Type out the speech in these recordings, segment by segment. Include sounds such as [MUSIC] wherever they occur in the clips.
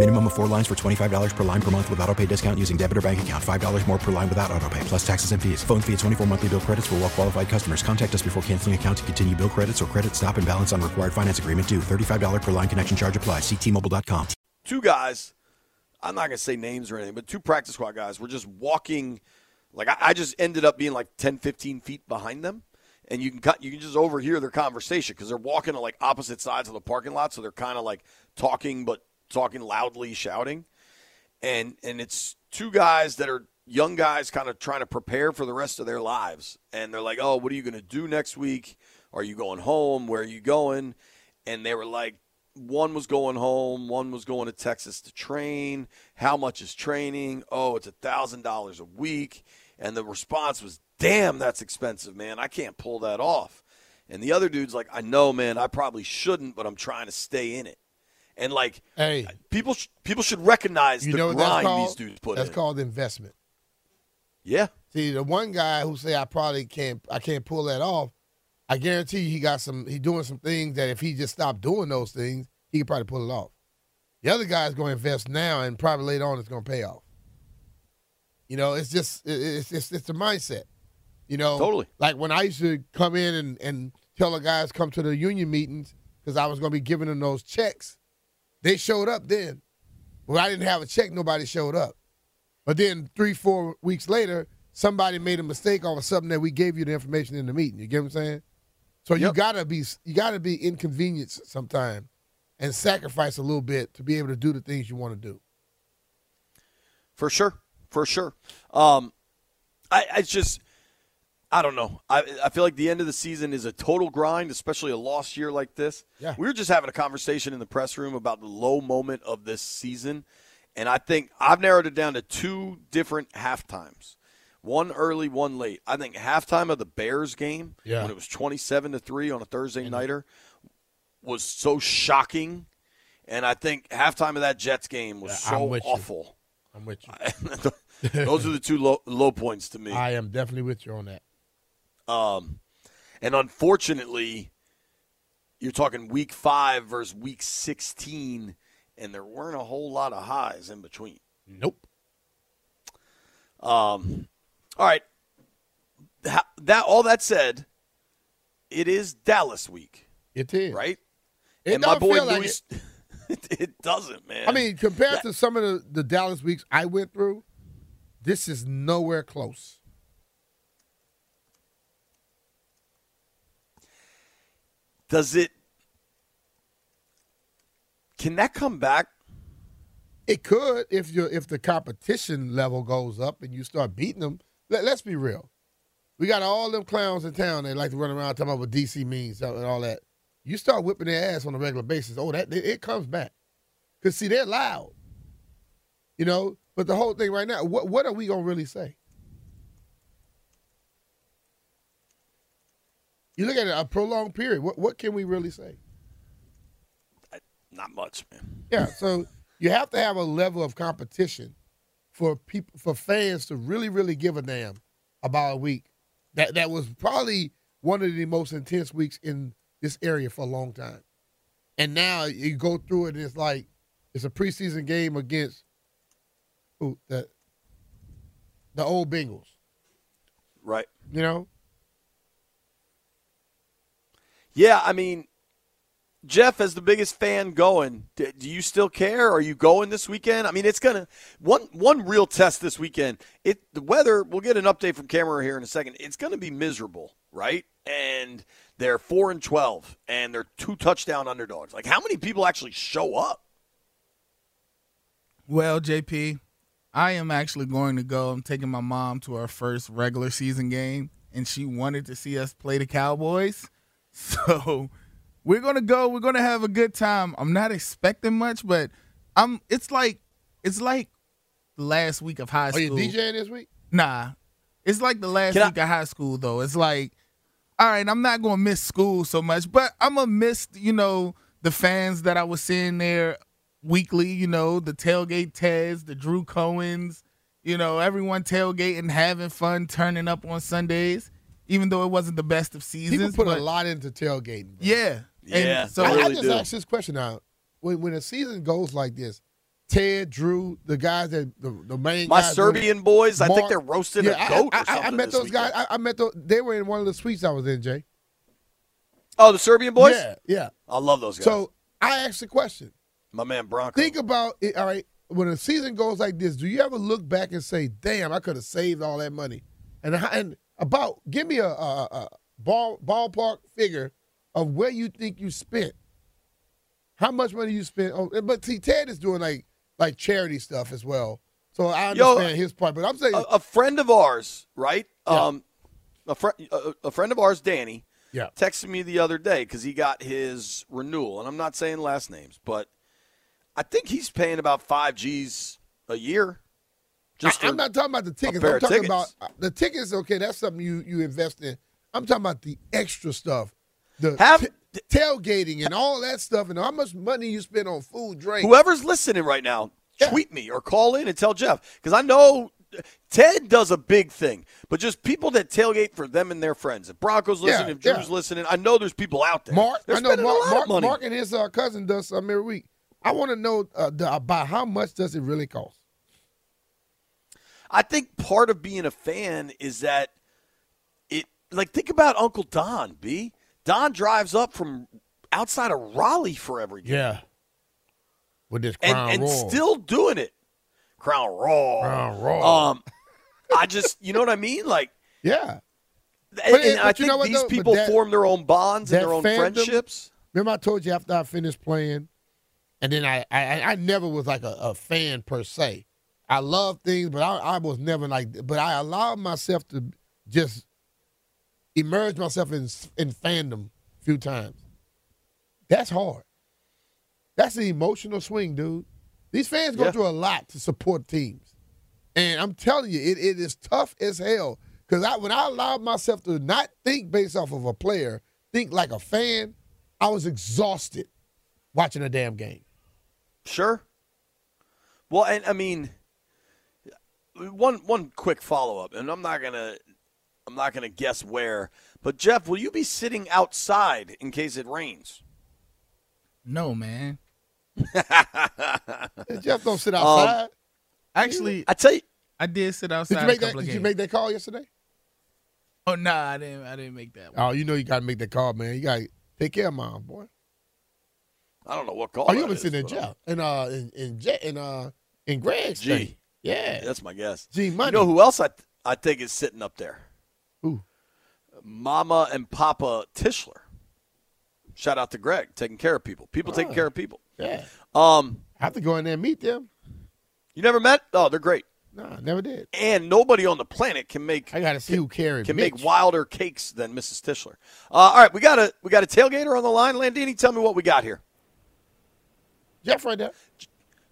Minimum of four lines for $25 per line per month with auto pay discount using debit or bank account. $5 more per line without auto pay, plus taxes and fees. Phone fee at 24 monthly bill credits for well qualified customers. Contact us before canceling account to continue bill credits or credit stop and balance on required finance agreement due. $35 per line connection charge applies. Ctmobile.com. two guys, I'm not going to say names or anything, but two practice squad guys were just walking. Like I, I just ended up being like 10, 15 feet behind them. And you can cut, you can just overhear their conversation because they're walking to like opposite sides of the parking lot, so they're kind of like talking, but talking loudly, shouting. And and it's two guys that are young guys, kind of trying to prepare for the rest of their lives. And they're like, "Oh, what are you going to do next week? Are you going home? Where are you going?" And they were like, one was going home, one was going to Texas to train. How much is training? Oh, it's a thousand dollars a week. And the response was, "Damn, that's expensive, man. I can't pull that off." And the other dude's like, "I know, man. I probably shouldn't, but I'm trying to stay in it." And like, Hey, people, sh- people should recognize you the know grind called? these dudes put that's in. called investment. yeah, See, the one guy who say I probably can't, I can't pull that off. I guarantee you, he got some. He doing some things that if he just stopped doing those things, he could probably pull it off. The other guy's going to invest now, and probably later on, it's going to pay off. You know, it's just it- it's it's it's a mindset. You know, Totally. Like when I used to come in and and tell the guys come to the union meetings because I was going to be giving them those checks. They showed up then. Well, I didn't have a check. Nobody showed up. But then three, four weeks later, somebody made a mistake off of something that we gave you the information in the meeting. You get what I'm saying? So you gotta be you gotta be inconvenienced sometime and sacrifice a little bit to be able to do the things you want to do. For sure, for sure. Um, I, I just, I don't know. I, I feel like the end of the season is a total grind, especially a lost year like this. Yeah. We were just having a conversation in the press room about the low moment of this season, and I think I've narrowed it down to two different half times. One early, one late. I think halftime of the Bears game Yeah. when it was twenty-seven to three on a Thursday nighter was so shocking, and I think halftime of that Jets game was Yeah, I'm so you. awful. I'm with you. [LAUGHS] Those are the two low, low points to me. I am definitely with you on that. Um, and unfortunately, you're talking week five versus week 16, and there weren't a whole lot of highs in between. Nope. Um, all right. That, that all that said, it is Dallas week, It is. right? It and my boy feel like [LAUGHS] it, it doesn't, man. I mean, compared to some of the, the Dallas weeks I went through, this is nowhere close. Does it? Can that come back? It could if you if the competition level goes up and you start beating them. Let, let's be real. We got all them clowns in town that like to run around talking about what DC means and all that. You start whipping their ass on a regular basis. Oh, that it, it comes back. Cause see, they're loud. You know, but the whole thing right now, what what are we gonna really say? You look at it, a prolonged period. What what can we really say? Not much, man. Yeah, so you have to have a level of competition for people for fans to really, really give a damn about a week. That that was probably one of the most intense weeks in this area for a long time. And now you go through it and it's like it's a preseason game against who the the old Bengals. Right. You know? Yeah, I mean, Jeff, as the biggest fan going, do you still care? Are you going this weekend? I mean, it's gonna one one real test this weekend. It the weather. We'll get an update from camera here in a second. It's gonna be miserable, right? And they're four and twelve, and they're two touchdown underdogs. Like, how many people actually show up? Well, JP, I am actually going to go. I'm taking my mom to our first regular season game, and she wanted to see us play the Cowboys. So we're gonna go. We're gonna have a good time. I'm not expecting much, but I'm. It's like it's like the last week of high oh, school. Are you DJing this week? Nah, it's like the last Can I- week of high school though. It's like, all right, I'm not gonna miss school so much, but I'm gonna miss you know the fans that I was seeing there weekly. You know the tailgate Tez, the Drew Cohens. You know everyone tailgating, having fun, turning up on Sundays, even though it wasn't the best of People seasons. put a lot into tailgating. bro. yeah, And Yeah, so I, I just do. asked this question now. When when a season goes like this, Ted, Drew, the guys that the, the main My guys, Serbian boys, I think they're roasting Yeah, a goat I, or I- something. I, met this those guys. weekend. I, I met those. They were in one of the suites I was in, Jay. oh, the Serbian boys? Yeah, yeah. I love those guys. So I asked the question. my man Bronco. Think about it. All right, when a season goes like this, do you ever look back and say, "Damn, I could have saved all that money"? And how- and about give me a, a, a ball ballpark figure of where you think you spent. How much money you spent? On, but see, Ted is doing like like charity stuff as well. So I Yo, understand his part. But I'm saying, a, a friend of ours, right? Yeah. Um, a friend, a, a friend of ours, Danny, yeah, texted me the other day because he got his renewal, and I'm not saying last names, but I think he's paying about five G's a year. Just I, am not talking about the tickets. I'm talking tickets. about the tickets. Okay, that's something you you invest in. I'm talking about the extra stuff, the Have- t- tailgating and all that stuff, and how much money you spend on food, drink. whoever's listening right now, Yeah. tweet me or call in and tell Jeff because I know Ted does a big thing, but just people that tailgate for them and their friends. If Broncos listening, Yeah, if Drew's yeah. listening, I know there's people out there. Mark, They're I know Mark, a lot Mark. Mark and his uh, cousin does something every week. I want to know uh, the, about how much does it really cost. I think part of being a fan is that it like think about Uncle Don, B. Don drives up from outside of Raleigh for every game. Yeah, with this And crown and still doing it. Crown Royal. Crown Royal. Um I just you know what I mean? Like yeah. and, But and I but you think what, these though? People that- form their own bonds and their own fandom- friendships. Remember, I told you after I finished playing, and then I I, I never was like a, a fan per se. I love things, but I, I was never like. But I allowed myself to just immerse myself in in fandom a few times. That's hard. That's an emotional swing, dude. These fans go Yeah. through a lot to support teams, and I'm telling you, it, it is tough as hell. Because I, when I allowed myself to not think based off of a player, think like a fan, I was exhausted watching a damn game. Sure. Well, and I mean, one one quick follow up, and I'm not gonna I'm not gonna guess where, but Jeff, will you be sitting outside in case it rains? no man. [LAUGHS] Jeff don't sit Um, outside. Actually, I tell you, I did sit outside did you a make that? Did of you make that call yesterday? oh nah, I didn't. I didn't make that. One. Oh, you know you got to make that call, man. You got to take care of mom, boy. I don't know what call. Oh, you that been is, sitting in but, uh, Jeff in uh in in Je- in uh in Greg's G. state. Yeah, That's my guess. G You know who else I I think is sitting up there? Who? Mama and Papa Tischler. Shout out to Greg, taking care of people. People taking Oh. care of people. Yeah, Um, I have to go in there and meet them. you never met? Oh, they're great. No, I never did. And nobody on the planet can make I got to see who carried can Mitch. make wilder cakes than Mrs. Tischler. Uh, all right, we got a we got a tailgater on the line. Landini, tell me what we got here. Jeff right there.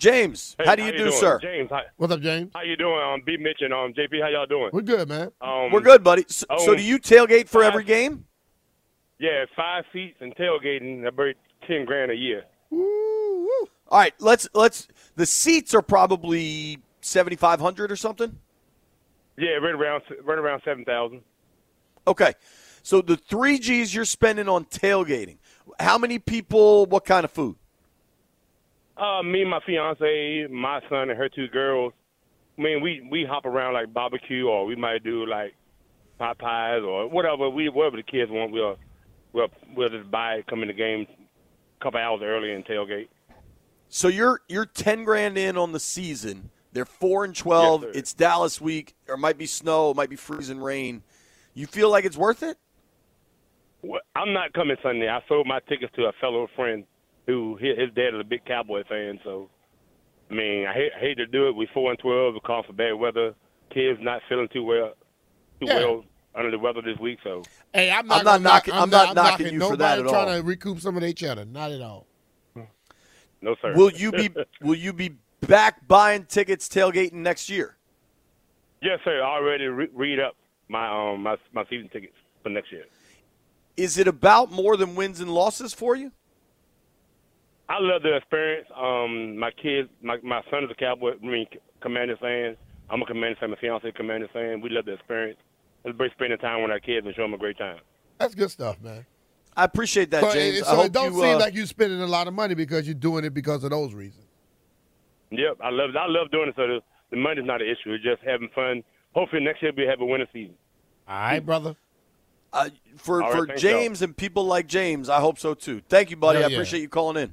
James, Hey, how do you do, doing? sir? James, how, What's up, James? how you doing? Um, B. Mitch and um, JP, how y'all doing? We're good, man. Um, We're good, buddy. So, so um, do you tailgate for five- every game? Yeah, five seats and tailgating about ten grand a year. Woo, woo. All right, let's let's. The seats are probably seventy five hundred or something. Yeah, right around right around seven thousand. Okay, so the three G's you're spending on tailgating. How many people? What kind of food? Uh, me and my fiance, my son, and her two girls. I mean, we we hop around like barbecue, or we might do like pot pies or whatever. We whatever the kids want, we'll we'll we'll just buy it, come in the game a couple hours early and tailgate. So you're you're ten grand in on the season. They're four and twelve. Yes, it's Dallas week. There might be snow. It might be freezing rain. You feel like it's worth it? Well, I'm not coming Sunday. I sold my tickets to a fellow friend who his his dad is a big Cowboy fan, so I mean, I hate, I hate to do it. We four and twelve because of bad weather. Kids not feeling too well, too Yeah. well under the weather this week. So Hey, I'm not, I'm not gonna knock- knocking- I'm not knocking you for nobody that at trying all. to recoup some of their cheddar. Not at all. no sir. Will you be [LAUGHS] Will you be back buying tickets tailgating next year? yes, sir. I already re- read up my um my my season tickets for next year. Is it about more than wins and losses for you? I love the experience. Um, my kids, my my son is a Cowboy, I mean, Commander fan. I'm a Commander fan. My fiance is a Commander fan. We love the experience. It's great spending time with our kids and showing them a great time. That's good stuff, man. I appreciate that, so James. it, I so hope it don't you, seem uh, like you're spending a lot of money because you're doing it because of those reasons. Yep, I love I love doing it. So the, the money's not an issue. It's just having fun. Hopefully next year we have a winning season. All right, brother. uh, for All right, for thanks, James and people like James, I hope so too. Thank you, buddy. Hell I yeah. appreciate you calling in.